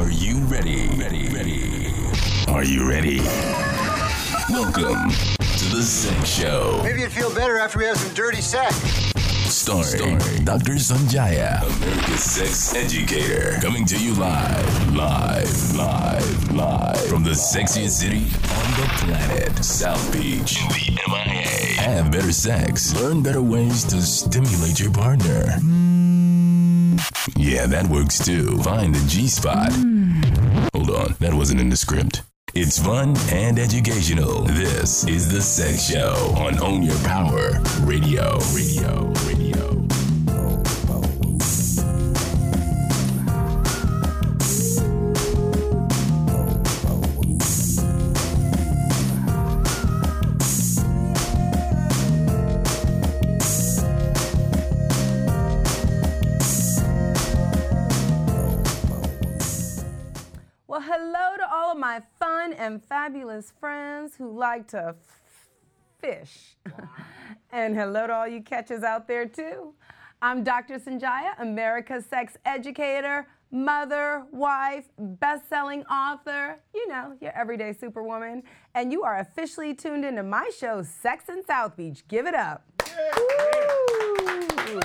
Are you ready? Ready, ready. Are you ready? Welcome to the Sex Show. Maybe you'd feel better after we have some dirty sex. Starring, Dr. Sanjaya, America's sex educator. Coming to you live, live, live, live from the sexiest city on the planet, South Beach, in the MIA. Have better sex. Learn better ways to stimulate your partner. Yeah, that works too. Find the G spot. Hmm. Hold on, that wasn't in the script. It's fun and educational. This is the Sex Show on Own Your Power Radio. Radio. Radio. Fabulous friends who like to fish. and hello to all you catchers out there, too. I'm Dr. Sanjaya, America's sex educator, mother, wife, best selling author, you know, your everyday superwoman. And you are officially tuned into my show, Sex in South Beach. Give it up. Woo!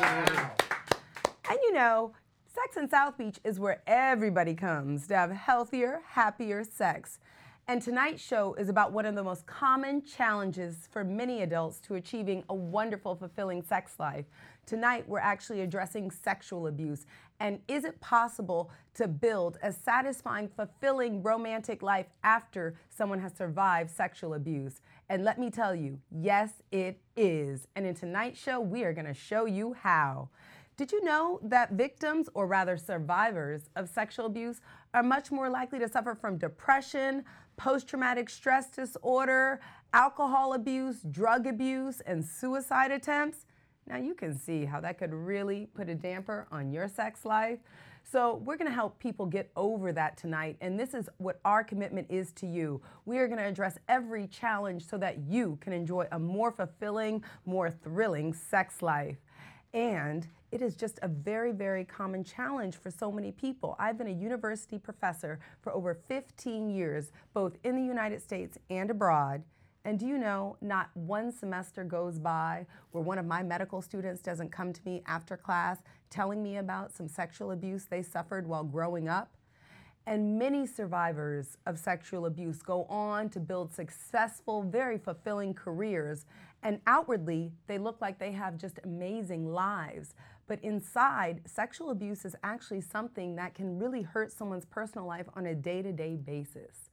And you know, Sex in South Beach is where everybody comes to have healthier, happier sex. And tonight's show is about one of the most common challenges for many adults to achieving a wonderful, fulfilling sex life. Tonight, we're actually addressing sexual abuse. And is it possible to build a satisfying, fulfilling romantic life after someone has survived sexual abuse? And let me tell you, yes, it is. And in tonight's show, we are going to show you how. Did you know that victims, or rather survivors, of sexual abuse are much more likely to suffer from depression, post traumatic stress disorder, alcohol abuse, drug abuse, and suicide attempts? Now you can see how that could really put a damper on your sex life. So, we're gonna help people get over that tonight, and this is what our commitment is to you. We are gonna address every challenge so that you can enjoy a more fulfilling, more thrilling sex life. And it is just a very, very common challenge for so many people. I've been a university professor for over 15 years, both in the United States and abroad. And do you know, not one semester goes by where one of my medical students doesn't come to me after class telling me about some sexual abuse they suffered while growing up? And many survivors of sexual abuse go on to build successful, very fulfilling careers. And outwardly, they look like they have just amazing lives. But inside, sexual abuse is actually something that can really hurt someone's personal life on a day to day basis.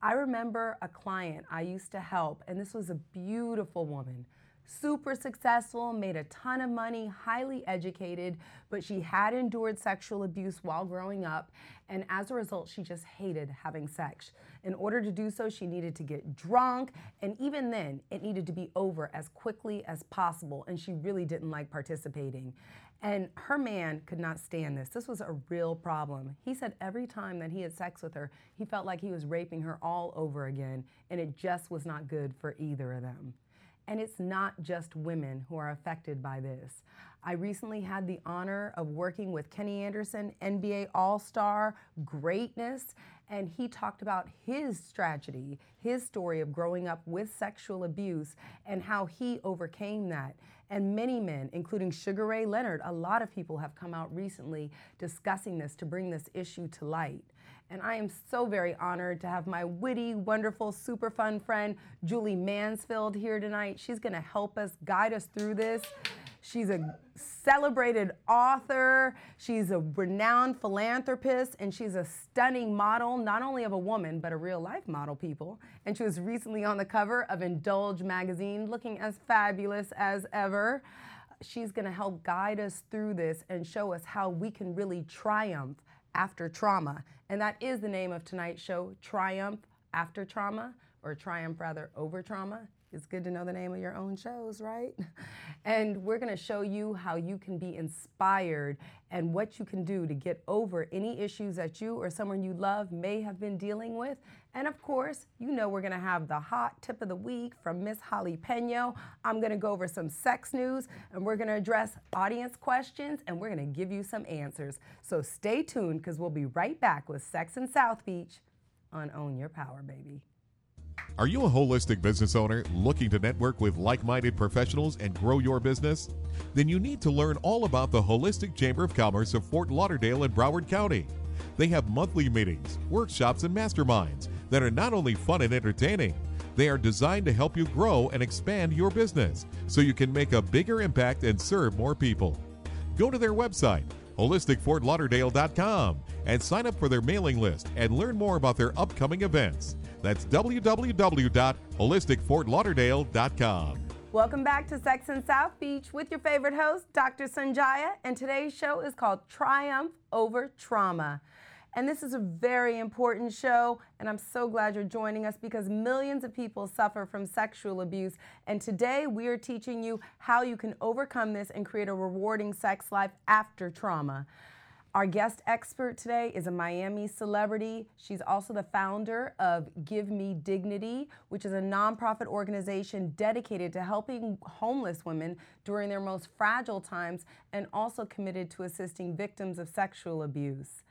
I remember a client I used to help, and this was a beautiful woman super successful, made a ton of money, highly educated, but she had endured sexual abuse while growing up. And as a result, she just hated having sex. In order to do so, she needed to get drunk. And even then, it needed to be over as quickly as possible. And she really didn't like participating. And her man could not stand this. This was a real problem. He said every time that he had sex with her, he felt like he was raping her all over again. And it just was not good for either of them. And it's not just women who are affected by this. I recently had the honor of working with Kenny Anderson, NBA All Star greatness, and he talked about his tragedy, his story of growing up with sexual abuse, and how he overcame that. And many men, including Sugar Ray Leonard, a lot of people have come out recently discussing this to bring this issue to light. And I am so very honored to have my witty, wonderful, super fun friend, Julie Mansfield, here tonight. She's gonna help us, guide us through this. She's a celebrated author, she's a renowned philanthropist, and she's a stunning model, not only of a woman, but a real life model, people. And she was recently on the cover of Indulge magazine, looking as fabulous as ever. She's gonna help guide us through this and show us how we can really triumph after trauma. And that is the name of tonight's show Triumph After Trauma, or Triumph rather over trauma. It's good to know the name of your own shows, right? And we're going to show you how you can be inspired and what you can do to get over any issues that you or someone you love may have been dealing with. And of course, you know we're to have the hot tip of the week from Miss Holly Pena. I'm to go over some sex news and we're to address audience questions and we're to give you some answers. So stay tuned because we'll be right back with Sex in South Beach on Own Your Power, baby. Are you a holistic business owner looking to network with like minded professionals and grow your business? Then you need to learn all about the Holistic Chamber of Commerce of Fort Lauderdale and Broward County. They have monthly meetings, workshops, and masterminds that are not only fun and entertaining, they are designed to help you grow and expand your business so you can make a bigger impact and serve more people. Go to their website, holisticfortlauderdale.com, and sign up for their mailing list and learn more about their upcoming events. That's www.holisticfortlauderdale.com. Welcome back to Sex in South Beach with your favorite host, Dr. Sanjaya, and today's show is called Triumph Over Trauma. And this is a very important show, and I'm so glad you're joining us because millions of people suffer from sexual abuse. And today we are teaching you how you can overcome this and create a rewarding sex life after trauma. Our guest expert today is a Miami celebrity. She's also the founder of Give Me Dignity, which is a nonprofit organization dedicated to helping homeless women during their most fragile times and also committed to assisting victims of sexual abuse.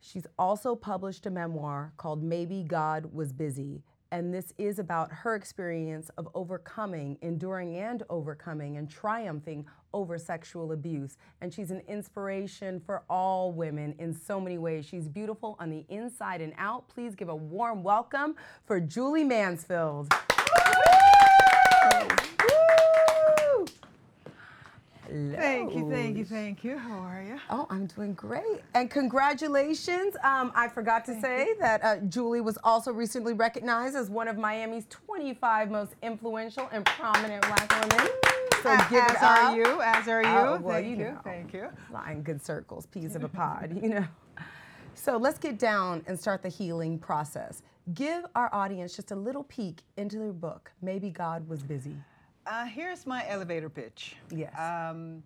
She's also published a memoir called Maybe God Was Busy. And this is about her experience of overcoming, enduring, and overcoming and triumphing over sexual abuse. And she's an inspiration for all women in so many ways. She's beautiful on the inside and out. Please give a warm welcome for Julie Mansfield. Hello. Thank you, thank you, thank you. How are you? Oh, I'm doing great. And congratulations. Um, I forgot to thank say you. that uh, Julie was also recently recognized as one of Miami's 25 most influential and prominent black women. So give as are you, as are you. Oh, well, thank you, know, thank you. Flying good circles, peas of a pod, you know. So let's get down and start the healing process. Give our audience just a little peek into their book. Maybe God was busy. Uh, here's my elevator pitch. Yes. Um,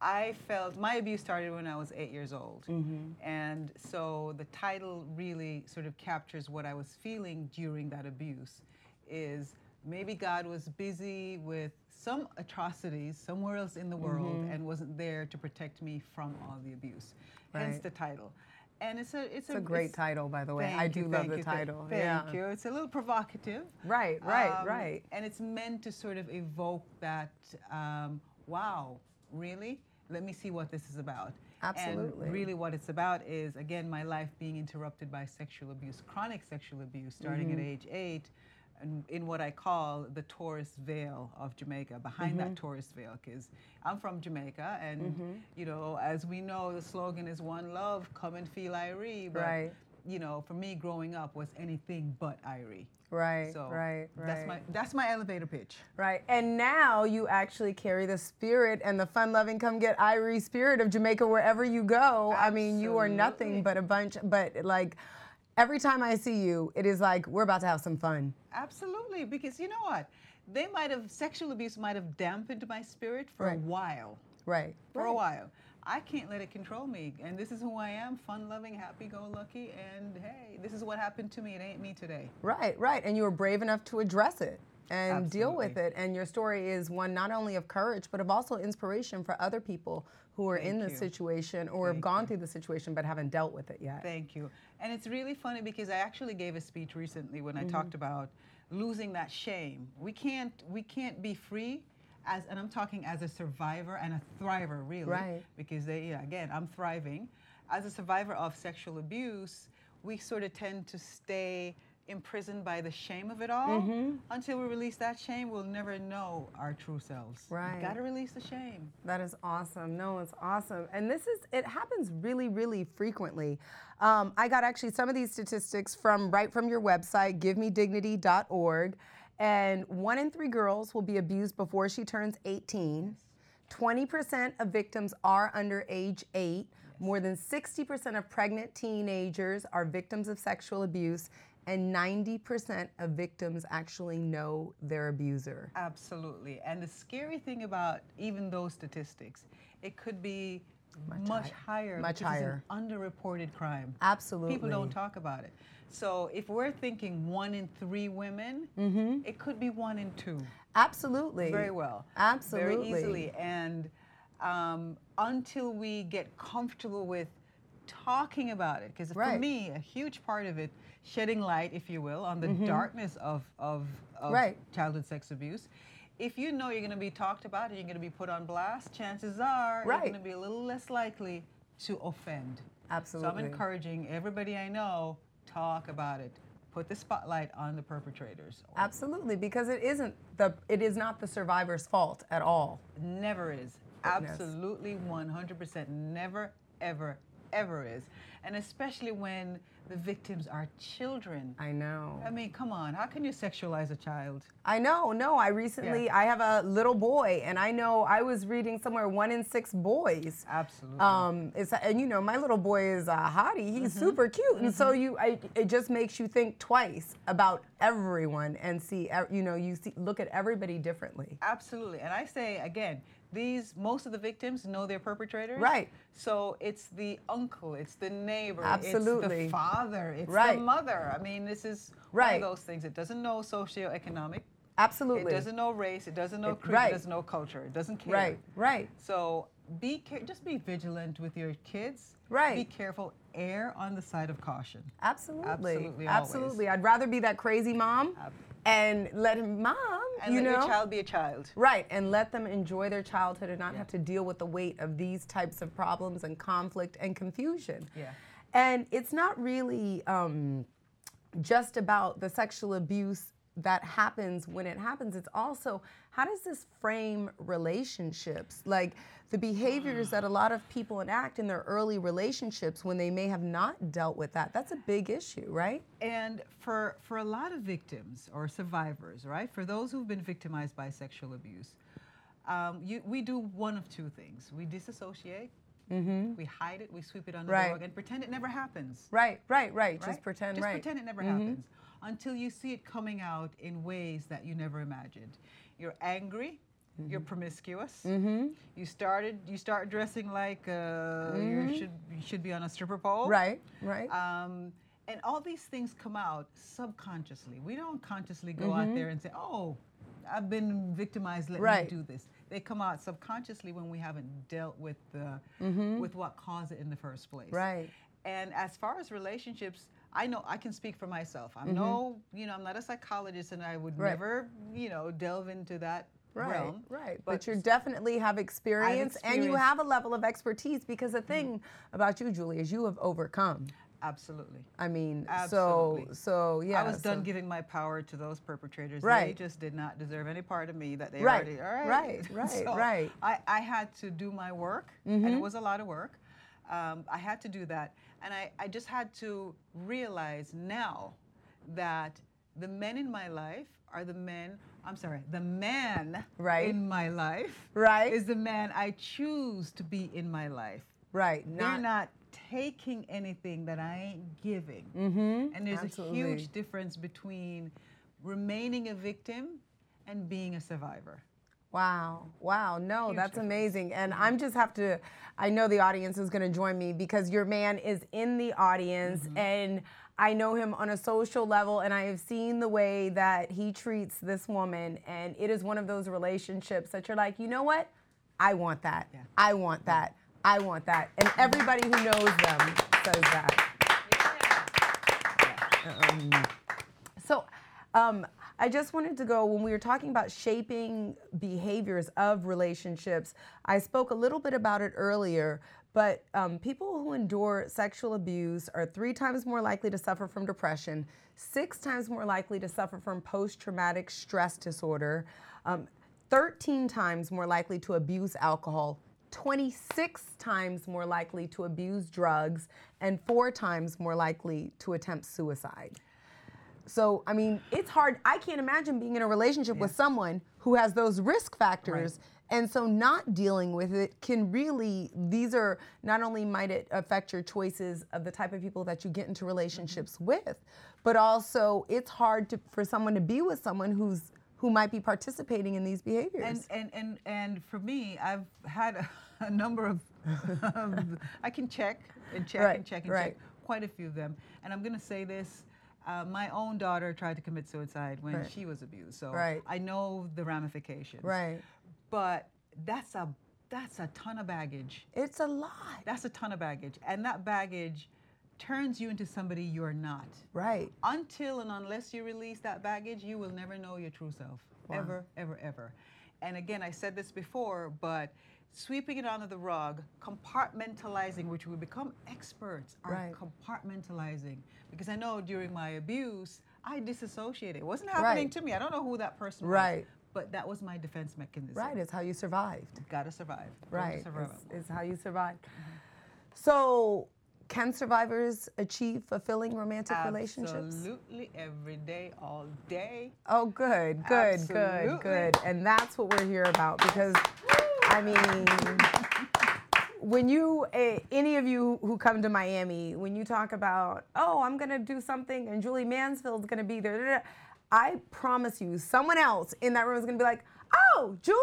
I felt my abuse started when I was eight years old. Mm-hmm. And so the title really sort of captures what I was feeling during that abuse is maybe God was busy with some atrocities somewhere else in the world Mm-hmm. and wasn't there to protect me from all the abuse. Right. Hence the title. And it's a it's, It's a great it's- title, by the way. I do you, love the you, title. Thank yeah. you. It's a little provocative. Right, right, Um, right. And it's meant to sort of evoke that, um, wow, really? Let me see what this is about. Absolutely. And really, what it's about is, again, my life being interrupted by sexual abuse, chronic sexual abuse, starting Mm-hmm. at age eight, and in what I call the tourist veil of Jamaica, behind Mm-hmm. that tourist veil, because I'm from Jamaica, and you know, as we know, the slogan is "One Love, come and feel Irie." But Right. you know, for me, growing up was anything but Irie. Right, So right, right. that's my that's my elevator pitch. Right. And now you actually carry the spirit and the fun loving come get Irie spirit of Jamaica wherever you go. I mean, you are nothing but a bunch but like every time I see you, it is like we're about to have some fun. Absolutely, because you know what? They might have sexual abuse might have dampened my spirit for Right. a while. Right. For right. a while. I can't let it control me. And this is who I am, fun loving, happy go lucky, and hey, this is what happened to me. It ain't me today. Right, right. And you were brave enough to address it and deal with it. And your story is one not only of courage, but of also inspiration for other people who are in this you. situation or have gone you. through the situation but haven't dealt with it yet. Thank you. And it's really funny because I actually gave a speech recently when I Mm-hmm. talked about losing that shame. We can't we can't be free as and I'm talking as a survivor and a thriver really. Right. Because they yeah, again, I'm thriving. As a survivor of sexual abuse, we sort of tend to stay imprisoned by the shame of it all. Mm-hmm. Until we release that shame, we'll never know our true selves. Right. Got to release the shame. That is awesome. No, it's awesome. And this is, it happens really, really frequently. Um, I got actually some of these statistics from right from your website, givemedignity.org. And one in three girls will be abused before she turns 18. 20% of victims are under age eight. More than 60% of pregnant teenagers are victims of sexual abuse. and 90% of victims actually know their abuser. Absolutely. And the scary thing about even those statistics, it could be much, higher. Much because higher. It's an underreported crime. Absolutely. People don't talk about it. So if we're thinking one in three women, Mm-hmm. it could be one in two. Absolutely. Very well. Absolutely. Very easily. And um, until we get comfortable with talking about it, because Right. for me, a huge part of it, shedding light, if you will, on the darkness of, of, of Mm-hmm. Right. childhood sex abuse. If you know you're going to be talked about and you're going to be put on blast, chances are Right. you're going to be a little less likely to offend. Absolutely. So I'm encouraging everybody I know talk about it. Put the spotlight on the perpetrators. Absolutely, because it isn't the it is not the survivor's fault at all. Never is. Goodness. Absolutely 100% never, ever, ever is. And especially when the victims are children. I know. I mean, come on. How can you sexualize a child? I know. No, I recently Yeah. I have a little boy, and I know I was reading somewhere one in six boys. Absolutely. Um, it's and you know my little boy is a hottie. He's Mm-hmm. super cute, and so you, I, it just makes you think twice about everyone and see, you know, you see, look at everybody differently. Absolutely. And I say again, these most of the victims know their perpetrators. Right. So it's the uncle, it's the neighbor, it's Absolutely. the father, it's Right. the mother. I mean, this is Right. one of those things. It doesn't know socioeconomic. Absolutely. It doesn't know race. It doesn't know creed. right. It doesn't know culture. It doesn't care. Right. Right. So be care- just be vigilant with your kids. Right. Be careful. Err on the side of caution. Absolutely. Absolutely, always. Absolutely. I'd rather be that crazy mom and let him, mom, And you let know. your child be a child. Right, and let them enjoy their childhood and not have to deal with the weight of these types of problems and conflict and confusion. Yeah. And it's not really um, just about the sexual abuse that happens when it happens. It's also how does this frame relationships? Like the behaviors that a lot of people enact in their early relationships when they may have not dealt with that. That's a big issue, right? And for for a lot of victims or survivors, right? For those who've been victimized by sexual abuse, um, you, we do one of two things: we disassociate, we hide it, we sweep it under Right. the rug, and pretend it never happens. Right, right, right. Just pretend, Just right. Mm-hmm. pretend it never happens until you see it coming out in ways that you never imagined. You're angry. Mm-hmm. You're promiscuous. You started. You start dressing like uh, you should. You should be on a stripper pole. Mm-hmm. Right, right. Um, and all these things come out subconsciously. We don't consciously go out there and say, "Oh, I've been victimized. Let Mm-hmm. Right. me do this." They come out subconsciously when we haven't dealt with the with what caused it in the first place. Mm-hmm. Right. And as far as relationships, I know I can speak for myself. I'm Mm-hmm. no, you know, I'm not a psychologist, and I would Right. never, you know, delve into that Right, realm. right. But, you definitely have experience, and you have a level of expertise because the thing about you, Julie, is you have overcome. absolutely. I mean, Absolutely. so so yeah. I was done giving my power to those perpetrators. Right. They just did not deserve any part of me that they Right, already. All right, right, right, So right. Mm-hmm. I, I had to do my work, and it was a lot of work. Um, I had to do that, and I, I just had to realize now that the men in my life are the men. I'm sorry, the man Right. in my life Right. is the man I choose to be in my life. right. They're not taking anything that I ain't giving. Mm-hmm. And there's Absolutely. a huge difference between remaining a victim and being a survivor. Wow. Wow. No, that's amazing. And I'm just have to I know the audience is going to join me because your man is in the audience Mm-hmm. and I know him on a social level and I have seen the way that he treats this woman and it is one of those relationships that you're like, "You know what? I want that. Yeah. I want that. I want that." And everybody who knows them says that. So, um, I just wanted to go when we were talking about shaping behaviors of relationships. I spoke a little bit about it earlier, but um, people who endure sexual abuse are three times more likely to suffer from depression, six times more likely to suffer from post traumatic stress disorder, um, 13 times more likely to abuse alcohol. 26 times more likely to abuse drugs and four times more likely to attempt suicide. So, I mean, it's hard. I can't imagine being in a relationship with someone who has those risk factors And so, not dealing with it can really, these are not only might it affect your choices of the type of people that you get into relationships mm-hmm. with, but also it's hard to, for someone to be with someone who's who might be participating in these behaviors. And and and, and for me, I've had a, a number of, I can check and check right, and check and right. check quite a few of them. And I'm going to say this. Uh, my own daughter tried to commit suicide when right. she was abused, so I know the ramifications. Right. But that's a that's a ton of baggage. It's a lot. That's a ton of baggage, and that baggage turns you into somebody you're not. Right. Until and unless you release that baggage, you will never know your true self. Wow. Ever, ever, ever. And again, I said this before, but sweeping it under the rug, compartmentalizing, which we become experts are right. compartmentalizing. Because I know during my abuse, I disassociated. It wasn't happening right. to me. I don't know who that person right. was. But that was my defense mechanism. Right, it's how you survived. Gotta survive. Right, survive. It's, it's, how you survived. Mm-hmm. So, can survivors achieve fulfilling romantic Absolutely relationships? Absolutely, every day, all day. Oh, good, good, Absolutely. good, good. And that's what we're here about because, I mean, when you, uh, any of you who come to Miami, when you talk about, oh, I'm going to do something and Julie Mansfield's going to be there, I promise you, someone else in that room is going to be like, oh, Julie,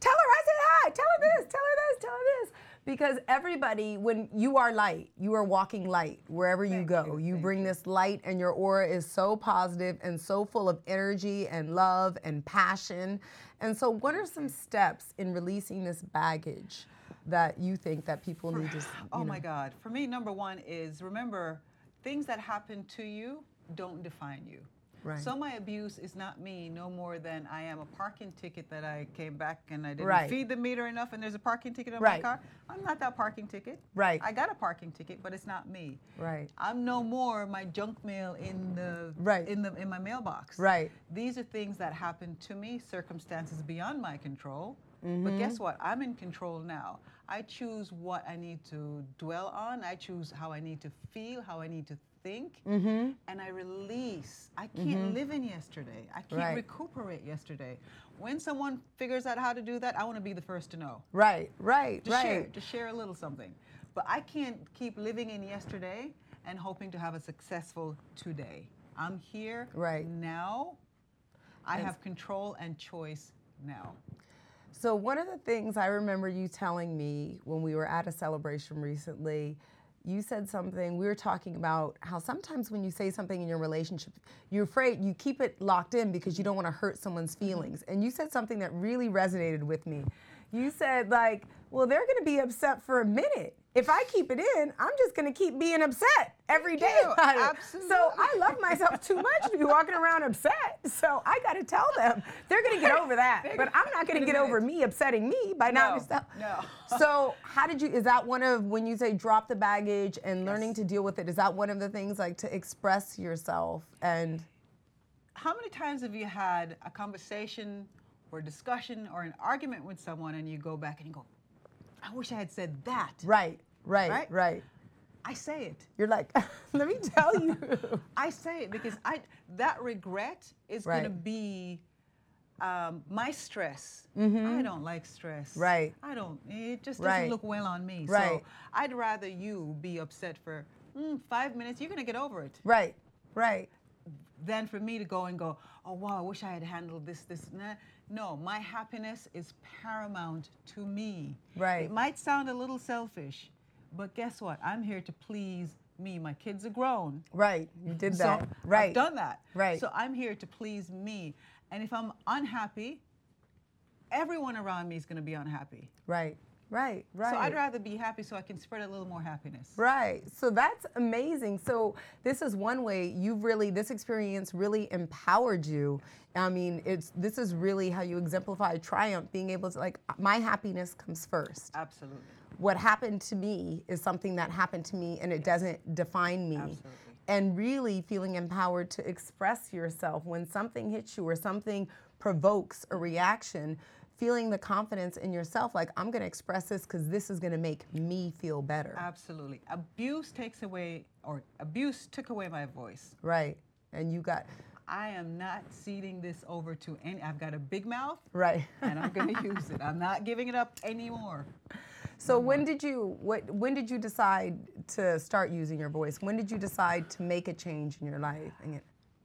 tell her I said hi, tell her this, tell her this, tell her this because everybody when you are light you are walking light wherever you go you, you bring you. this light and your aura is so positive and so full of energy and love and passion and so what are some steps in releasing this baggage that you think that people need to oh know? my god for me number one is remember things that happen to you don't define you Right. So my abuse is not me no more than I am a parking ticket that I came back and I didn't right. feed the meter enough and there's a parking ticket on right. my car. I'm not that parking ticket. Right. I got a parking ticket, but it's not me. Right. I'm no more my junk mail in the right. in the in my mailbox. Right. These are things that happen to me, circumstances beyond my control. Mm-hmm. But guess what? I'm in control now. I choose what I need to dwell on. I choose how I need to feel, how I need to think mm-hmm. and I release. I can't mm-hmm. live in yesterday. I can't right. recuperate yesterday. When someone figures out how to do that, I want to be the first to know. Right, right, to right. Share, to share a little something. But I can't keep living in yesterday and hoping to have a successful today. I'm here right. now. I have control and choice now. So, one of the things I remember you telling me when we were at a celebration recently you said something we were talking about how sometimes when you say something in your relationship you're afraid you keep it locked in because you don't want to hurt someone's mm-hmm. feelings. And you said something that really resonated with me. You said like well they're going to be upset for a minute if I keep it in, I'm just gonna keep being upset every day about it. Absolutely. So I love myself too much to be walking around upset. So I gotta tell them they're gonna get over that. but I'm not gonna get over me upsetting me by not yourself. No. so how did you is that one of when you say drop the baggage and learning yes. to deal with it, is that one of the things like to express yourself and how many times have you had a conversation or discussion or an argument with someone and you go back and you go, I wish I had said that. Right, right, right. right. I say it. You're like, let me tell you. I say it because I that regret is right. going to be um, my stress. Mm-hmm. I don't like stress. Right. I don't. It just doesn't right. look well on me. Right. So I'd rather you be upset for mm, five minutes. You're gonna get over it. Right. Right. Than for me to go and go, oh wow, I wish I had handled this, this, nah. No, my happiness is paramount to me. Right. It might sound a little selfish, but guess what? I'm here to please me. My kids are grown. Right. You did that. So right. I've done that. Right. So I'm here to please me. And if I'm unhappy, everyone around me is going to be unhappy. Right. Right, right. So I'd rather be happy so I can spread a little more happiness. Right. So that's amazing. So this is one way you've really this experience really empowered you. I mean, it's this is really how you exemplify triumph, being able to like my happiness comes first. Absolutely. What happened to me is something that happened to me and it yes. doesn't define me. Absolutely. And really feeling empowered to express yourself when something hits you or something provokes a reaction feeling the confidence in yourself like i'm going to express this because this is going to make me feel better absolutely abuse takes away or abuse took away my voice right and you got I am not ceding this over to any. I've got a big mouth, Right. and I'm going to use it. I'm not giving it up anymore. So when did you what when did you decide to start using your voice? When did you decide to make a change in your life?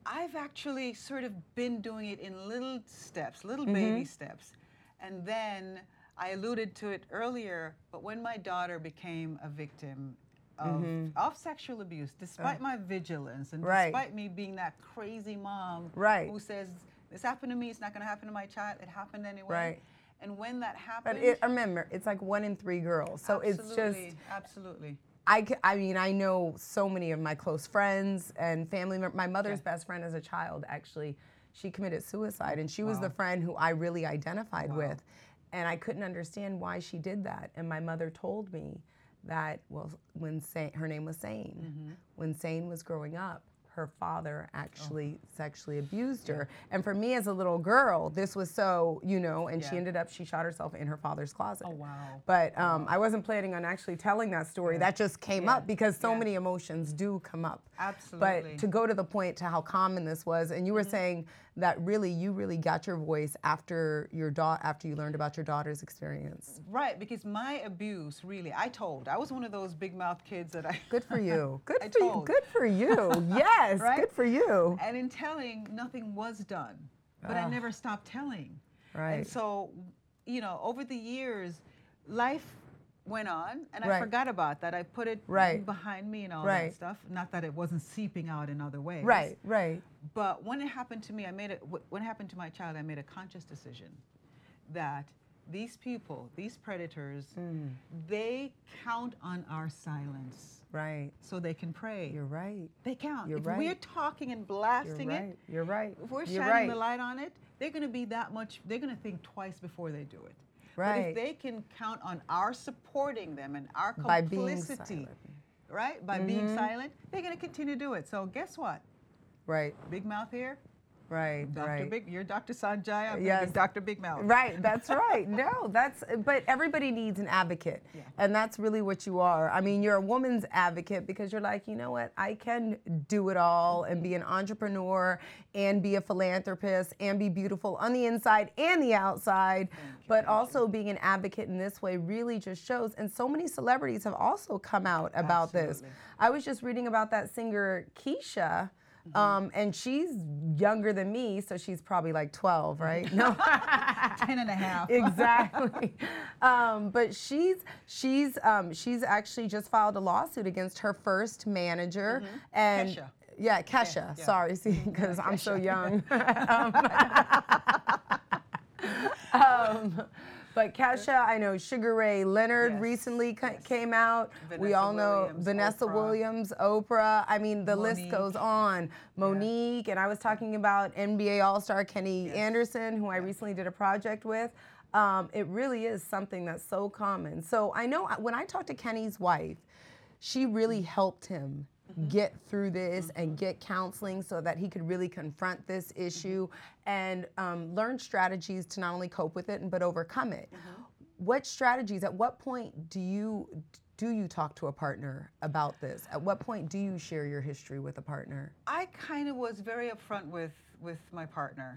I've actually sort of been doing it in little steps, little mm-hmm. baby steps. And then I alluded to it earlier, but when my daughter became a victim of, mm-hmm. of sexual abuse, despite oh. my vigilance and Right. despite me being that crazy mom Right. who says, This happened to me, it's not going to happen to my child, it happened anyway. Right. And when that happened, but it, remember, it's like one in three girls. So it's just absolutely, absolutely. I, I mean, I know so many of my close friends and family. My mother's best friend as a child, actually, she committed suicide, and she was the friend who I really identified with. And I couldn't understand why she did that. And my mother told me that, well, when Sa- her name was Sane, mm-hmm. when Sane was growing up, her father actually sexually abused her. And for me as a little girl, this was so, you know, and she ended up, she shot herself in her father's closet. Oh, wow. But um, I wasn't planning on actually telling that story. That just came Yeah. up because so Yeah. many emotions do come up. Absolutely. But to go to the point to how common this was, and you were saying that really you really got your voice after your daughter, after you learned about your daughter's experience. Right, because my abuse really, I told. I was one of those big mouth kids that I. Good for you. Good I for you. Good for you. Yes. Right? Good for you. And in telling, nothing was done. But I never stopped telling. Ah. Right. And so, you know, over the years, life went on, and Right. I forgot about that. I put it Right. behind me and all Right. that stuff. Not that it wasn't seeping out in other ways. Right. Right. But when it happened to me, I made it. When it happened to my child, I made a conscious decision that these people, these predators, Mm. they count on our silence Right. so they can pray. You're right. They count. You're if right. we're talking and blasting You're right. it, You're right. if we're You're shining right. the light on it, they're going to be that much. They're going to think twice before they do it. Right. But if they can count on our supporting them and our By being complicity, silent. Mm-hmm. right, by being silent, they're going to continue to do it. So guess what? Right. Big mouth here, Right. Dr. Right. Big. You're Dr. Sanjay. I'm Yes. Dr. Big Mouth. Right, that's right. No, that's but everybody needs an advocate. Yeah. And that's really what you are. I mean, you're a woman's advocate because you're like, you know what? I can do it all and be an entrepreneur and be a philanthropist and be beautiful on the inside and the outside. But also being an advocate in this way really just shows and so many celebrities have also come out about this. I was just reading about that singer Keisha. Um, and she's younger than me, so she's probably like 12, right? No. Ten and a half. exactly. Um, but she's she's um, she's actually just filed a lawsuit against her first manager and Kesha. yeah, Kesha. yeah. Mm-hmm. Sorry, see, because I'm so young. But Kesha, I know Sugar Ray Leonard Yes, recently yes. came out. we all know Williams, Vanessa Oprah. Williams, Oprah. I mean, the list goes on. Monique, and I was talking about NBA All Star Kenny Anderson, who I recently did a project with. Um, it really is something that's so common. So I know when I talked to Kenny's wife, she really helped him Mm-hmm. get through this and mm-hmm. get counseling so that he could really confront this issue mm-hmm. and um, learn strategies to not only cope with it but overcome it. What strategies? At what point do you do you talk to a partner about this? At what point do you share your history with a partner? I kind of was very upfront with with my partner,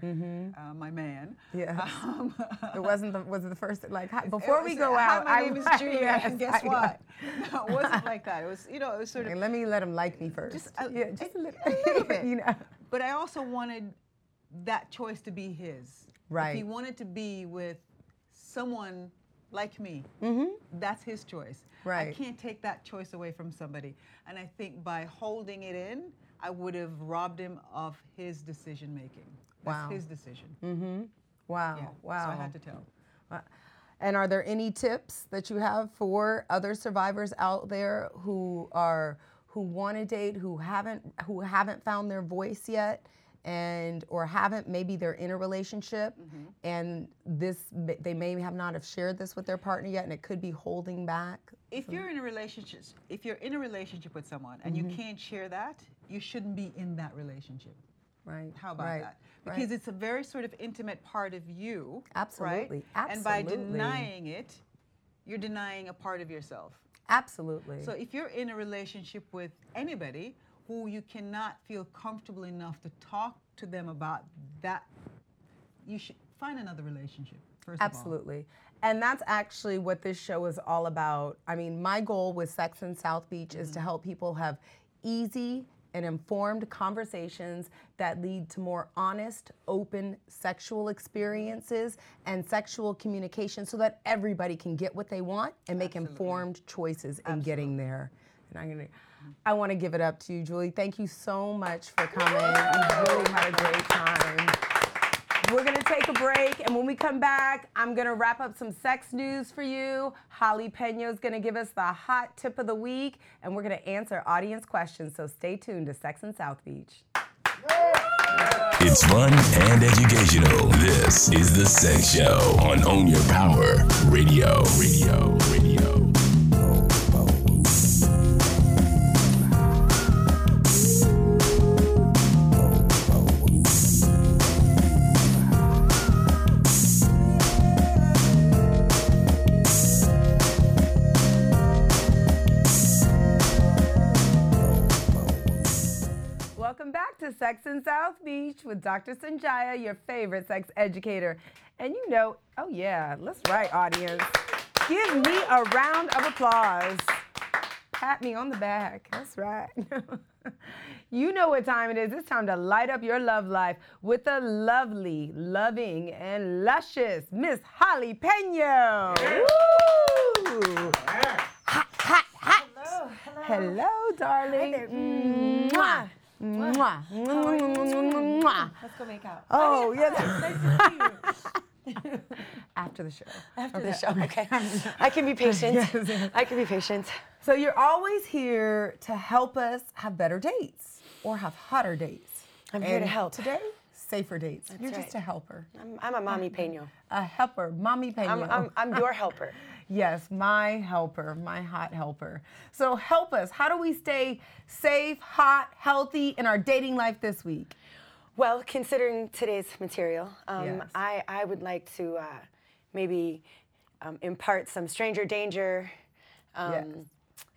uh, my man. Yeah. Um, It wasn't the was it the first like hi, before it we was, go "Hi, out. my name is Julia, yes, and guess I what? No, it wasn't like that. It was, you know, it was sort of let me let him like me first. Just a- yeah, just a, little, a little bit. you know. But I also wanted that choice to be his. If Right. he wanted to be with someone like me, mm-hmm. that's his choice. Right. I Mm-hmm. Can't take that choice away from somebody. And I think by holding it in, I would have robbed him of his decision making. That's Wow. his decision. Wow, Yeah. wow. So I had to tell. And are there any tips that you have for other survivors out there who are who want to date, who haven't who haven't found their voice yet, and or haven't maybe they're in a relationship Mm-hmm. and this they may have not have shared this with their partner yet, and it could be holding back. If you're in a relationship, if you're in a relationship with someone and Mm-hmm. you can't share that, you shouldn't be in that relationship. Right. How about right, that? Because right. it's a very sort of intimate part of you. Absolutely, Right? And by denying it, you're denying a part of yourself. absolutely. So if you're in a relationship with anybody, who you cannot feel comfortable enough to talk to them about that, you should find another relationship. First Absolutely. And that's actually what this show is all about. I mean, my goal with Sex in South Beach is to help people have easy and informed conversations that lead to more honest, open sexual experiences and sexual communication so that everybody can get what they want and make informed choices in getting there. And I'm gonna I want to give it up to you, Julie. Thank you so much for coming. We really had a great time. We're gonna take a break, and when we come back, I'm gonna wrap up some sex news for you. Holly Pena is gonna give us the hot tip of the week, and we're gonna answer audience questions. So stay tuned to Sex in South Beach. It's fun and educational. This is the Sex Show on Own Your Power Radio. Radio. Radio. Sex in South Beach with Dr. Sanjaya, your favorite sex educator. And you know, oh yeah, let's right, audience. Give me a round of applause. Pat me on the back. That's right. you know what time it is. It's time to light up your love life with the lovely, loving, and luscious Miss Holly Pena. Woo! Hot, hot, hot. Hello, hello. Hello, darling. there. Mwah. Mwah. Mwah. Let's go make out. Oh, oh yes. Nice to see you. After the show. After the show, okay. I can be patient. I can be patient. So you're always here to help us have better dates or have hotter dates. I'm here to help. Today, safer dates. you're right. just a helper. I'm, I'm a mommy Peno. A helper. Mommy Pena. I'm, I'm, I'm your helper. Yes, my helper, my hot helper. So help us. How do we stay safe, hot, healthy in our dating life this week? Well, considering today's material, um, Yes. I, I would like to uh, maybe um, impart some stranger danger um, Yes.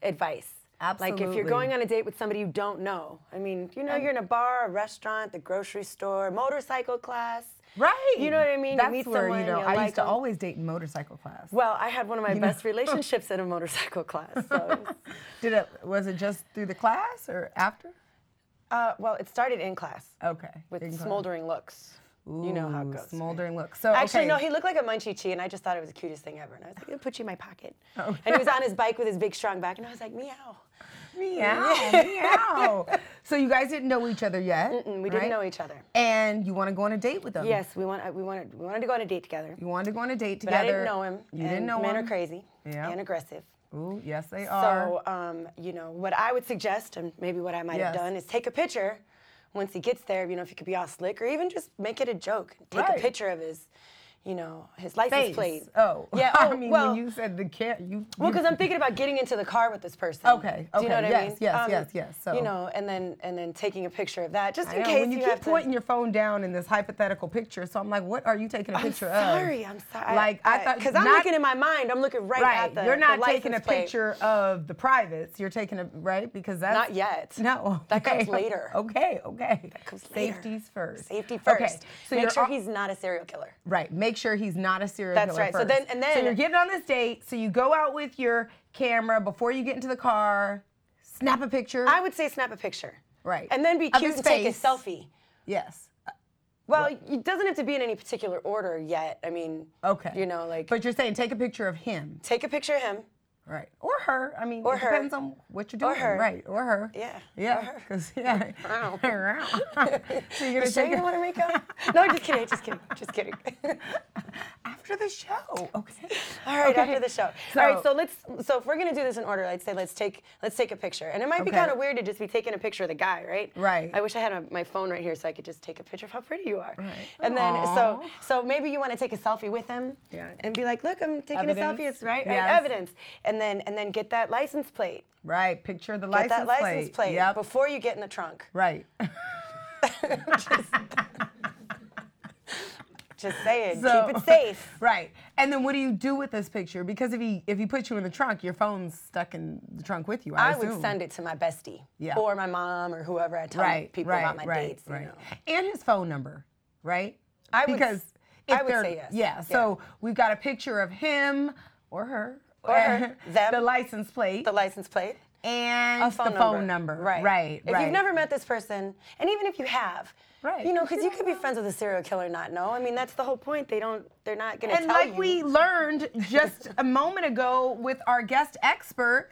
advice. Like if you're going on a date with somebody you don't know, I mean, you know, you're in a bar, a restaurant, the grocery store, motorcycle class. Right. You know what I mean? That's you meet where, someone, you know, I like used to 'em. always date in motorcycle class. Well, I had one of my You know? best relationships in a motorcycle class. So, Did it was it just through the class or after? uh, well, it started in class Okay. with in class. smoldering looks. you know how it Ooh, goes. right? Smoldering look. So Actually, okay. no, he looked like a munchie chi, and I just thought it was the cutest thing ever. And I was like, "I'll put you in my pocket." Oh. And he was on his bike with his big, strong back, and I was like, "Meow." Meow, meow. So you guys didn't know each other yet. Mm, we didn't right? know each other. And you want to go on a date with them. Yes, we want, we wanted, we wanted to go on a date together. You wanted to go on a date together. But. I didn't know him. You and didn't know men him. are crazy Yeah. and aggressive. Ooh, yes, they are. So, um, you know, what I would suggest, and maybe what I might Yes. have done, is take a picture once he gets there. You know, if you could be all slick, or even just make it a joke. Take Right. a picture of his, you know, his license Face. plate. Oh, yeah. I Oh, mean, well, when you said the cat, you. Well, because I'm thinking about getting into the car with this person. Okay, Do you know okay, what yes, I mean? yes, um, yes, yes, so- You know, and then and then taking a picture of that, just I in know, case when you, you, keep have to. pointing your phone down in this hypothetical picture, so I'm like, what are you taking a I'm picture of? sorry, I'm sorry. Like I thought, because I'm looking in my mind, I'm looking right, Right, at the. you're not the taking a license plate. picture of the privates. You're taking a right because that's Not yet. No, That comes later. Okay, okay. That comes later. Safety's first. Safety first. Okay, so Make sure he's not a serial killer. Right. Make sure he's not a serial That's killer right. So first. then- and so then- you're getting on this date. So you go out with your camera before you get into the car. Snap a picture. I would say snap a picture. Right. And then be Of cute his and take a face. selfie. yes. Well, it doesn't have to be in any particular order yet. I mean, Okay. You know, like But you're saying take a picture of him. take a picture of him. Right. Or her. I mean, Or it her. depends on what you're doing. Or her. Right. Or her. Yeah, Yeah. Because yeah. Ow. so you're gonna sure take you it want to make up? no, just kidding. Just kidding. Just kidding. after the show. Okay. All right, Okay. after the show. So- All right, so let's. So if we're gonna do this in order, I'd say let's take let's take a picture, and it might be Okay. kind of weird to just be taking a picture of the guy, right? Right. I wish I had a, my phone right here so I could just take a picture of how pretty you are. Right. And then so so maybe you want to take a selfie with him. Yeah. And be like, look, I'm taking Evidence. a selfie. It's right, right, evidence. And then and then get that license plate. Right. Picture the license plate. Get that license plate. plate Yep. before you get in the trunk. Right. Just saying, So- keep it safe. Right. And then what do you do with this picture? Because if he if he puts you in the trunk, your phone's stuck in the trunk with you. I, I would send it to my bestie Yeah. or my mom or whoever I tell right, people right, about my right, dates. right. You know. And his phone number, right? I would because if I would say yes. Yeah. So we've got a picture of him or her Or them. the license plate, The license plate. and a phone the number. phone number. Right. Right. If right. you've never met this person, and even if you have, Right, you know, because you could be friends with a serial killer not know. I mean, that's the whole point. They don't. They're not going to And like you. we learned just a moment ago with our guest expert,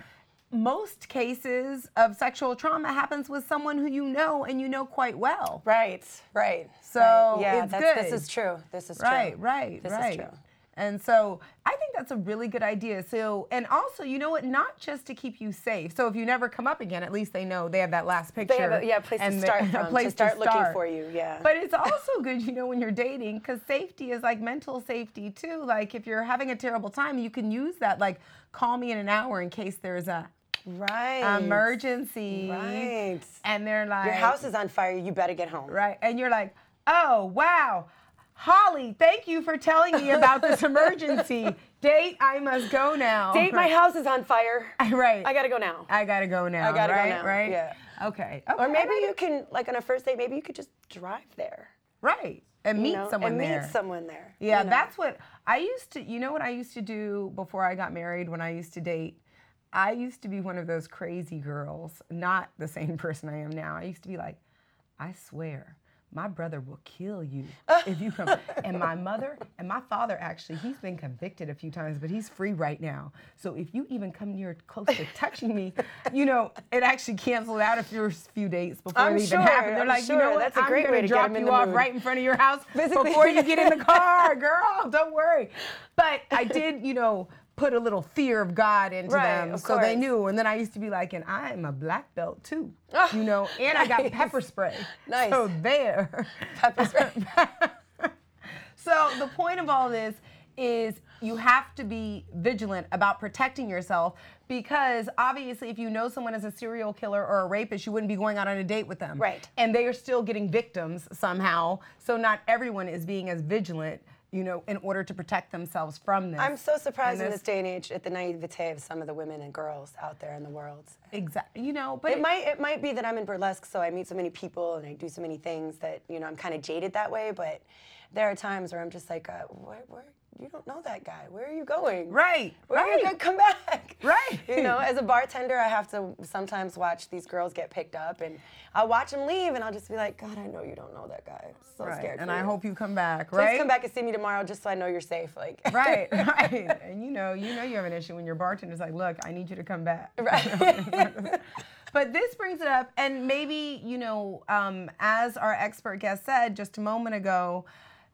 most cases of sexual trauma happens with someone who you know and you know quite well. Right. Right. So right. yeah, it's that's, good. this is true. This is Right, true. right, This right. is true. And so I think that's a really good idea. So, and also, you know what? Not just to keep you safe. So if you never come up again, at least they know they have that last picture. They have a- yeah, a place to start from, to place start looking for you, yeah. But it's also good, you know, when you're dating, because safety is like mental safety too. Like if you're having a terrible time, you can use that. Like call me in an hour in case there's a Right. emergency. Right. And they're like, Your house is on fire. You better get home. Right. And you're like, oh, wow. Holly, thank you for telling me about this emergency. Date, I must go now. Date, my house is on fire. Right. I gotta go now. I gotta go now. I gotta go now, Right? yeah. Okay. Or maybe you can, like on a first date, maybe you could just drive there. Right. And you meet know, someone and there. meet someone there. Yeah, you know? that's what I used to. You know what I used to do before I got married when I used to date? I used to be one of those crazy girls, not the same person I am now. I used to be like, I swear, my brother will kill you if you come. and my mother and my father actually, he's been convicted a few times, but he's free right now. So if you even come near close to touching me, you know, it actually canceled out a few, few dates before I'm it even sure, happened. They're I'm like, you know what? That's a I'm great way to drop you off mood." right in front of your house Physically. before you get in the car, girl. Don't worry. But I did, you know, put a little fear of God into Right, them so they knew. And then I used to be like, and I'm a black belt too, ah, you know, and I got pepper spray. Nice. So there. Pepper spray. So the point of all this is you have to be vigilant about protecting yourself because obviously if you know someone is a serial killer or a rapist you wouldn't be going out on a date with them Right. and they are still getting victims somehow so not everyone is being as vigilant you know in order to protect themselves from this I'm so surprised And in this day and age at the naivete of some of the women and girls out there in the world. exactly you know but It might it might be that I'm in burlesque, so I meet so many people and I do so many things that you know I'm kind of jaded that way. But there are times where I'm just like, uh, where, where you don't know that guy. Where are you going? right Where are you right going? Come back. Right. You know, as a bartender, I have to sometimes watch these girls get picked up, and I'll watch them leave, and I'll just be like, God, I know you don't know that guy. I'm so right scared. and i you. hope you come back Please right come back and see me tomorrow, just so I know you're safe. Like. right right and you know you know you have an issue when your bartender's like look i need you to come back Right. But this brings it up, and maybe, you know, um, as our expert guest said just a moment ago,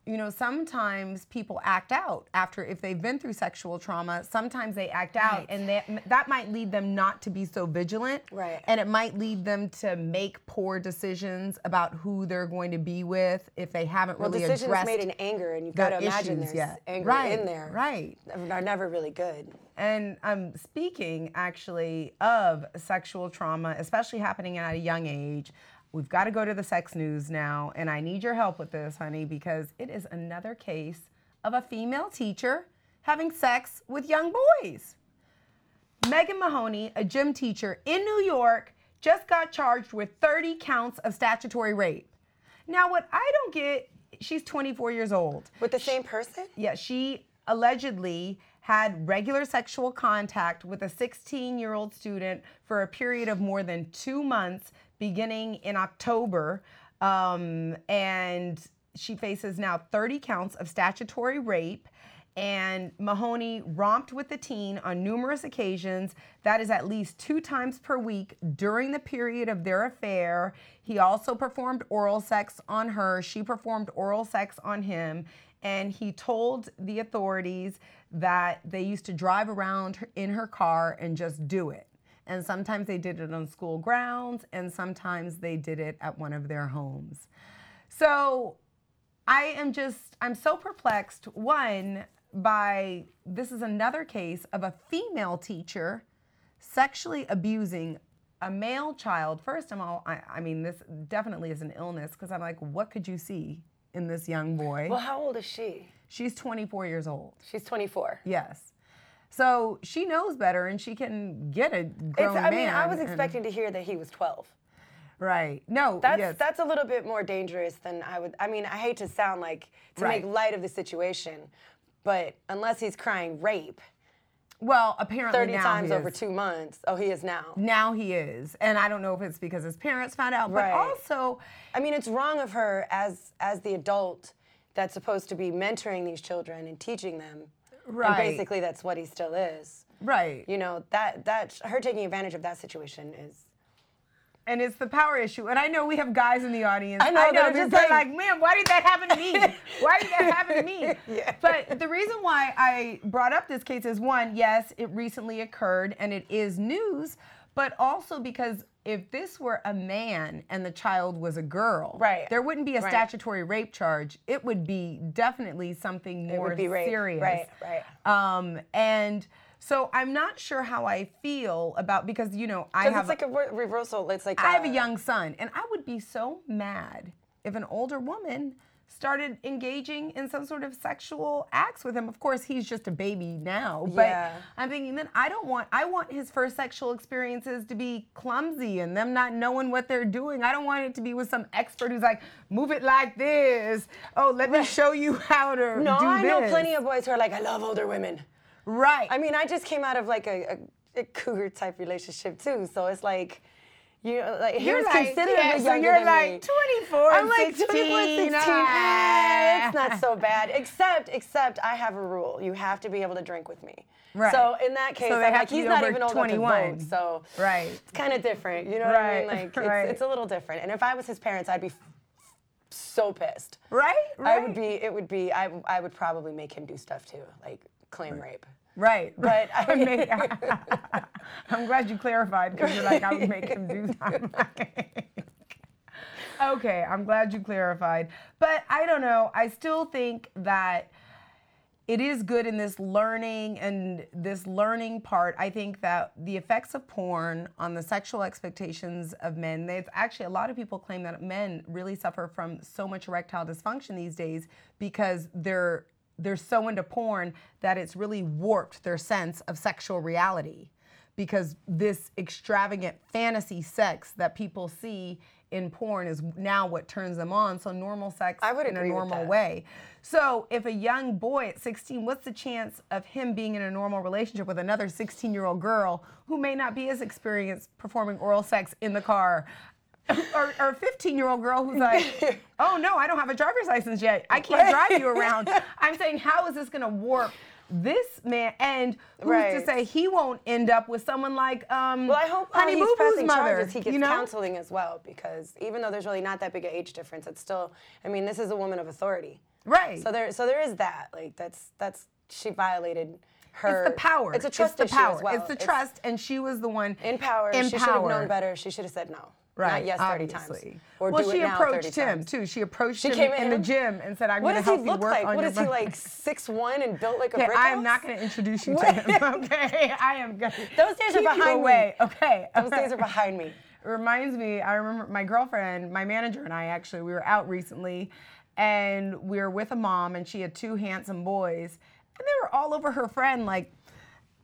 you know, sometimes people act out after if they've been through sexual trauma. Sometimes they act out, Right. and that that might lead them not to be so vigilant, Right. And it might lead them to make poor decisions about who they're going to be with if they haven't Well, really decisions addressed made in anger, and you've got to imagine there's yet. anger Right, in there. right. Are never really good. And I'm speaking actually of sexual trauma, especially happening at a young age. We've got to go to the sex news now, and I need your help with this, honey, because it is another case of a female teacher having sex with young boys. Megan Mahoney, a gym teacher in New York, just got charged with 30 counts of statutory rape. Now, what I don't get, she's 24 years old. With the same person? Yeah, she allegedly had regular sexual contact with a 16 year old student for a period of more than two months, beginning in October. Um, and she faces now 30 counts of statutory rape. And Mahoney romped with the teen on numerous occasions. That is at least two times per week during the period of their affair. He also performed oral sex on her. She performed oral sex on him. And he told the authorities that they used to drive around in her car and just do it. And sometimes they did it on school grounds, and sometimes they did it at one of their homes. So I am just, I'm so perplexed. One, by this is another case of a female teacher sexually abusing a male child. First of all, I, I mean, this definitely is an illness because I'm like, what could you see in this young boy. Well, how old is she? She's 24 years old. She's 24. Yes. So she knows better and she can get a grown It's, I mean, I was expecting to hear that he was 12. Right. No. That's yes. that's a little bit more dangerous than I would. I mean, I hate to sound like to Right. make light of the situation, but unless he's crying rape well, apparently 30 now times over two months, oh, he is now. Now he is, and I don't know if it's because his parents found out, but Right. also, I mean, it's wrong of her as as the adult that's supposed to be mentoring these children and teaching them. Right. And basically, that's what he still is. right. You know that that her taking advantage of that situation is. and it's the power issue. And I know we have guys in the audience. I know, I know they're they're just just like- like, man, why did that happen to me? why did that happen to me? Yeah. But the reason why I brought up this case is one, yes, it recently occurred and it is news, but also because if this were a man and the child was a girl, Right. there wouldn't be a Right. statutory rape charge. It would be definitely something more would be rape. serious. Right, right. Um, and so I'm not sure how I feel about because you know I have it's like a reversal. It's like I have a uh, young son, and I would be so mad if an older woman started engaging in some sort of sexual acts with him. Of course, he's just a baby now, but Yeah. I'm thinking then I don't want I want his first sexual experiences to be clumsy and them not knowing what they're doing. I don't want it to be with some expert who's like, move it like this. Oh, let me show you how to No, do I know plenty of boys who are like, I love older women. right. I mean, I just came out of like a, a, a cougar type relationship too, so it's like, you know, like he You're was like, considerably yeah, so younger you're than like me. 24, I'm like 16, 24, 16. ah. eh, it's not so bad. Except, except I have a rule. You have to be able to drink with me. Right. So in that case, So I'm like, he's not even old 21. enough to vote. So Right. it's kind of different. You know what I mean? Right, Like right. it's, it's a little different. And if I was his parents, I'd be so pissed. right? right? I would be. It would be. I, I would probably make him do stuff too, like claim rape. Right. But I mean- I'm glad you clarified because you're like, I would make him do something. okay, I'm glad you clarified. But I don't know. I still think that it is good in this learning and this learning part. I think that the effects of porn on the sexual expectations of men, there's actually a lot of people claim that men really suffer from so much erectile dysfunction these days because they're they're so into porn that it's really warped their sense of sexual reality because this extravagant fantasy sex that people see in porn is now what turns them on. So normal sex I would in a normal way. So if a young boy at 16, what's the chance of him being in a normal relationship with another 16-year-old girl who may not be as experienced performing oral sex in the car? Or, or a 15 year old girl who's like, oh no, I don't have a driver's license yet. I can't drive you around. I'm saying, how is this going to warp this man? And who's to Right. say he won't end up with someone like um, Well, I hope Honey he's Boo Boo's mother? charges, he gets you know? counseling as well, because even though there's really not that big an age difference, it's still. I mean, this is a woman of authority. Right. So there, so there is that. Like that's that's she violated her. it's the power. It's a trust the issue power. as well. It's the trust, and she was the one in power. In she should have power. known better. She should have said no. Right. Not yes 30 obviously. times. Or well, do she it now approached 30 him times. too. She approached She him came at in the gym and said, "I'm What going does to he help you look work like? on What your." is he like? Six one and built like a Okay, brick I am not going to introduce you to him. Okay, I am going. Those days are behind me. away. Okay, Those days are behind me. It reminds me, I remember my girlfriend, my manager, and I actually, we were out recently and we were with a mom and she had two handsome boys and they were all over her friend, like,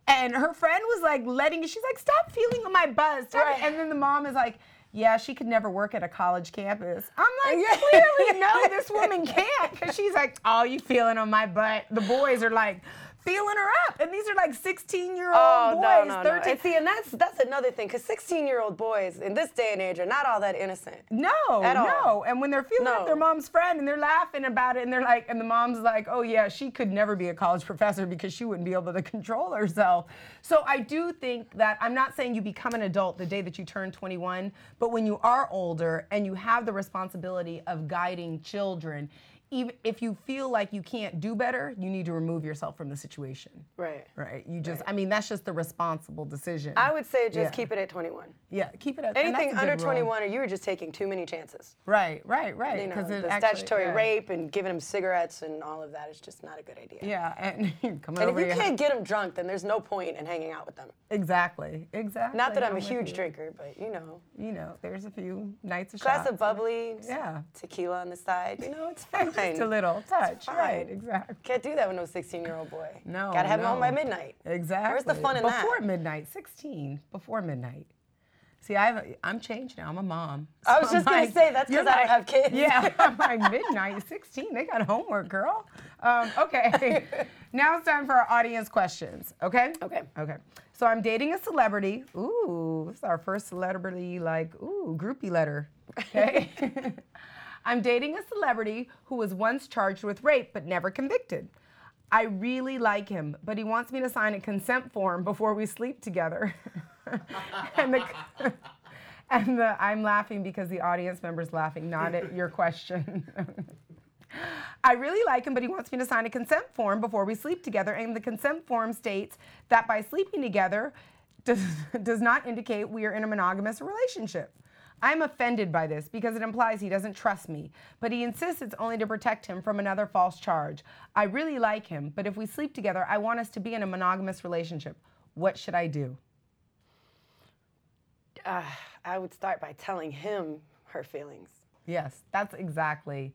and her friend was like letting, she's like, stop feeling on my butt. Stop. Right. And then the mom is like, yeah, she could never work at a college campus. I'm like, clearly, no, this woman can't. Because she's like, oh, you feeling on my butt. The boys are like, feeling her up. And these are like 16 year old Oh boys, no, no, no. 13. And see, and that's that's another thing, because 16-year-old boys in this day and age are not all that innocent. No, no. And when they're feeling No. like their mom's friend and they're laughing about it and they're like, and the mom's like, oh yeah, she could never be a college professor because she wouldn't be able to control herself. So I do think that I'm not saying you become an adult the day that you turn 21, but when you are older and you have the responsibility of guiding children, even if you feel like you can't do better, you need to remove yourself from the situation. Right. Right. You just, I mean, that's just the responsible decision. I would say just Yeah. keep it at 21. yeah, keep it at Anything under rule. 21, or you were just taking too many chances. Right, right, right. You know, the actually- statutory yeah. rape and giving them cigarettes and all of that is just not a good idea. Yeah, and coming And over if you can't get them drunk, then there's no point in hanging out with them. exactly, exactly. Not that I'm a huge you. drinker, but you know, You know, there's a few nights of glass shots. of bubbly, Yeah. tequila on the side. You know, it's fun. Just a little touch. Right, exactly. Can't do that with no 16 year old boy. No. Gotta have him home by midnight. Exactly. Where's the fun in that? Before midnight, 16. Before midnight. See, I've, I'm changed now. I'm a mom. I was So just gonna say, that's you're 'cause I don't have kids. Yeah, I'm like midnight, 16. They got homework, girl. Um, okay. now it's time for our audience questions. Okay. Okay. Okay. So I'm dating a celebrity. Ooh, this is our first celebrity, like, ooh, groupie letter. Okay. I'm dating a celebrity who was once charged with rape but never convicted. I really like him, but he wants me to sign a consent form before we sleep together. and the, and the, I'm laughing because the audience member's laughing, not at your question. I really like him, but he wants me to sign a consent form before we sleep together. And the consent form states that by sleeping together does, does not indicate we are in a monogamous relationship. I'm offended by this because it implies he doesn't trust me, but he insists it's only to protect him from another false charge. I really like him, but if we sleep together, I want us to be in a monogamous relationship. What should I do? Uh, I would start by telling him her feelings. Yes, that's exactly.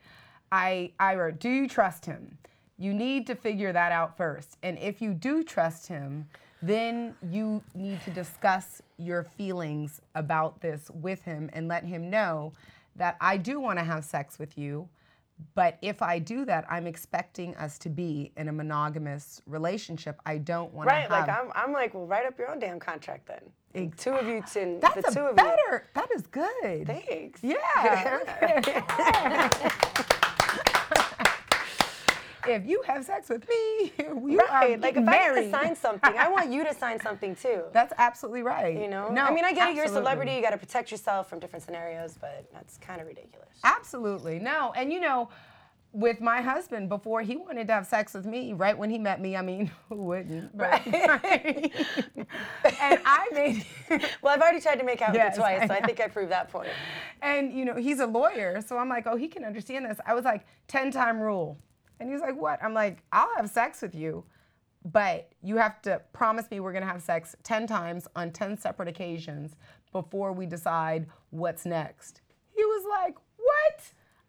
I I wrote, do you trust him? You need to figure that out first. And if you do trust him, then you need to discuss your feelings about this with him and let him know that I do want to have sex with you. But if I do that, I'm expecting us to be in a monogamous relationship. I don't want Right, to have. Right, like I'm, I'm like, well, write up your own damn contract then. Two of you, to, That's the a two of better. That is good. Thanks. Yeah. if you have sex with me, you are Right, like if married. I need to sign something, I want you to sign something too. That's absolutely right. You know? No, I mean, I get it, you're a celebrity, you gotta protect yourself from different scenarios, but that's kind of ridiculous. Absolutely. No. And you know, with my husband, before he wanted to have sex with me, right when he met me, I mean, who wouldn't? But- and I made Well, I've already tried to make out Yes, with you twice, I so I think I proved that point. And you know, he's a lawyer, so I'm like, oh, he can understand this. I was like, 10 time rule. And he's like, what? I'm like, I'll have sex with you, but you have to promise me we're gonna have sex 10 times on 10 separate occasions before we decide what's next. He was like, what?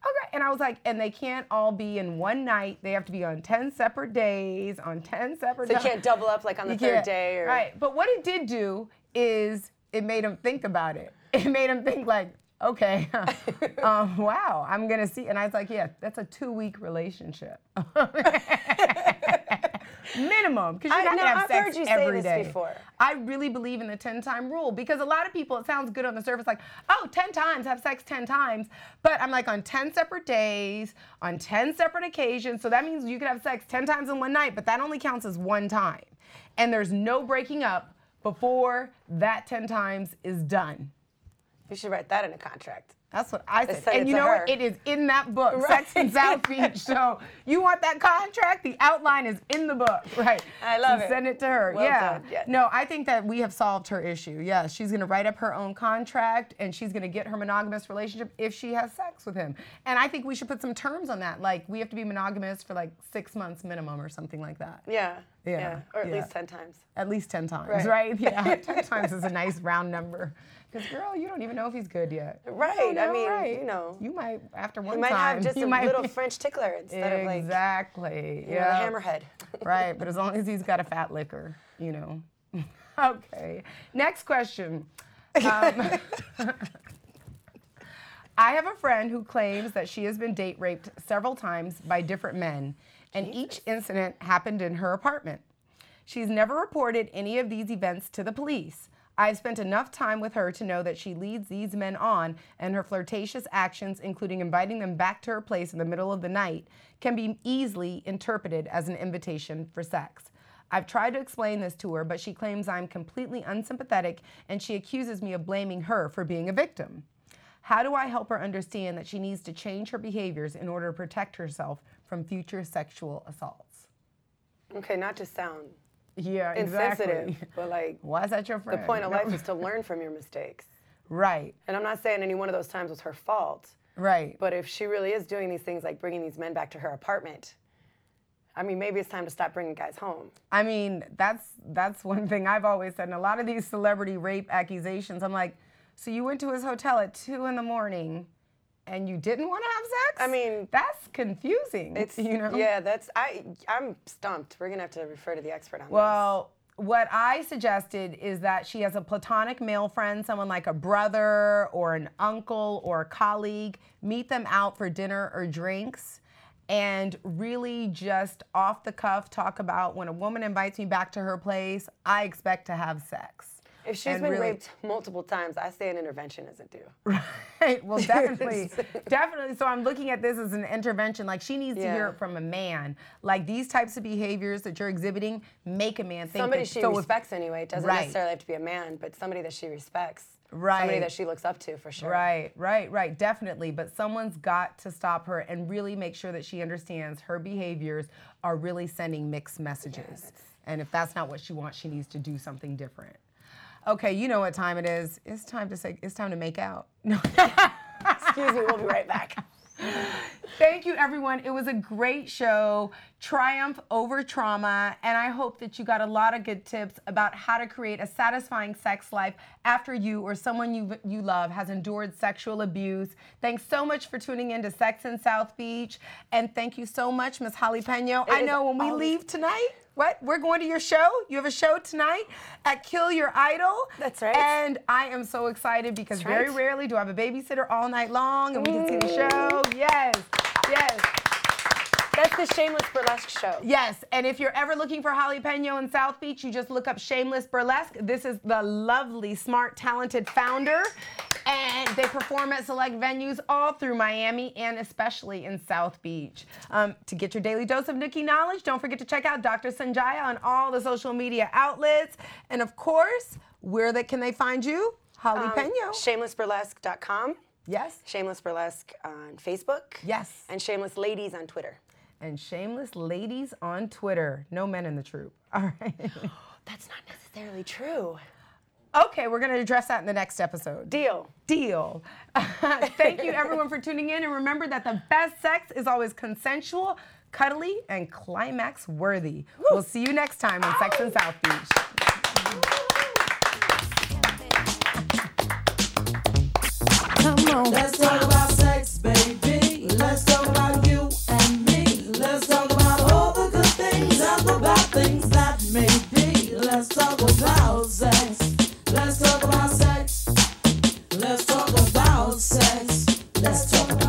Okay. And I was like, and they can't all be in one night. They have to be on 10 separate days, on 10 separate So you can't double up like on the You third can't. day or Right. But what it did do is it made him think about it. It made him think like, okay, um, wow, I'm gonna see. And I was like, yeah, that's a two week relationship. Minimum, because you're I- not no, gonna have I've sex heard you say every this before. I really believe in the 10 time rule because a lot of people, it sounds good on the surface, like, oh, 10 times, have sex 10 times. But I'm like, on 10 separate days, on 10 separate occasions. So that means you could have sex 10 times in one night, but that only counts as one time. And there's no breaking up before that 10 times is done. You should write that in a contract. That's what I said. And you know her. what? It is in that book, Right. Sex in South Beach. So you want that contract? The outline is in the book, right? I love So it. Send it to her. Well yeah. done, yes. No, I think that we have solved her issue. Yes, she's going to write up her own contract, and she's going to get her monogamous relationship if she has sex with him. And I think we should put some terms on that, like we have to be monogamous for like six months minimum or something like that. Yeah. Yeah, Or at yeah. least 10 times. At least 10 times, Right. right? Yeah, 10 times is a nice round number. Because, girl, you don't even know if he's good yet. Right, don't I mean, right. you know. You might, after one You might time, have just you a might little French tickler instead of like Exactly. you know, yeah. hammerhead. right, but as long as he's got a fat liquor, you know. okay. Next question. Um, I have a friend who claims that she has been date raped several times by different men, and each incident happened in her apartment. She's never reported any of these events to the police. I've spent enough time with her to know that she leads these men on, and her flirtatious actions, including inviting them back to her place in the middle of the night, can be easily interpreted as an invitation for sex. I've tried to explain this to her, but she claims I'm completely unsympathetic and she accuses me of blaming her for being a victim. How do I help her understand that she needs to change her behaviors in order to protect herself from future sexual assaults? Okay, not to sound Yeah, insensitive, exactly. but like Why is that your friend? the point of No. life is to learn from your mistakes. Right, And I'm not saying any one of those times was her fault, right. but if she really is doing these things like bringing these men back to her apartment, I mean, maybe it's time to stop bringing guys home. I mean, that's that's one thing I've always said. And a lot of these celebrity rape accusations, I'm like, so you went to his hotel at two in the morning and you didn't want to have sex? I mean, that's confusing. It's you know. Yeah, that's I. I'm stumped. We're gonna have to refer to the expert on this. Well, what I suggested is that she has a platonic male friend, someone like a brother or an uncle or a colleague, meet them out for dinner or drinks and really just off the cuff talk about when a woman invites me back to her place, I expect to have sex. If she's been really- raped multiple times, I say an intervention isn't due. Right. Well, definitely, definitely. So I'm looking at this as an intervention. Like she needs to hear it from a man. Like these types of behaviors that you're exhibiting make a man think Somebody that, she so if- respects anyway. It doesn't Right. necessarily have to be a man, but somebody that she respects. Right. Somebody that she looks up to for sure. Right, right, right, definitely. But someone's got to stop her and really make sure that she understands her behaviors are really sending mixed messages. and if that's not what she wants, she needs to do something different. Okay, you know what time it is. It's time to say it's time to make out. No. Excuse me, we'll be right back. Thank you, everyone. It was a great show. Triumph over trauma. And I hope that you got a lot of good tips about how to create a satisfying sex life after you or someone you, you love has endured sexual abuse. Thanks so much for tuning in to Sex in South Beach. And thank you so much, Miss Holly Pena. I know when we always- leave tonight, what? We're going to your show? You have a show tonight at Kill Your Idol? That's right. And I am so excited because That's very rarely do I have a babysitter all night long and we can see the show. Yes, yes. That's the Shameless Burlesque show. Yes, and if you're ever looking for Holly Pena in South Beach, you just look up Shameless Burlesque. This is the lovely, smart, talented founder, and they perform at select venues all through Miami and especially in South Beach. Um, to get your daily dose of Nikki knowledge, don't forget to check out Dr. Sanjaya on all the social media outlets, and of course, where that can they find you? Holly Um, Pena. Shamelessburlesque.com. yes. Shameless Burlesque on Facebook. Yes. And Shameless Ladies on Twitter. And shameless ladies on Twitter. No men in the troop. All right. That's not necessarily true. Okay, we're going to address that in the next episode. Deal. Deal. Thank you, everyone, for tuning in. And remember that the best sex is always consensual, cuddly, and climax worthy. We'll see you next time on Sex in South Beach. Come on. Let's talk about sex, baby. things that may be. Let's talk about sex. Let's talk about sex. Let's talk about sex. Let's talk about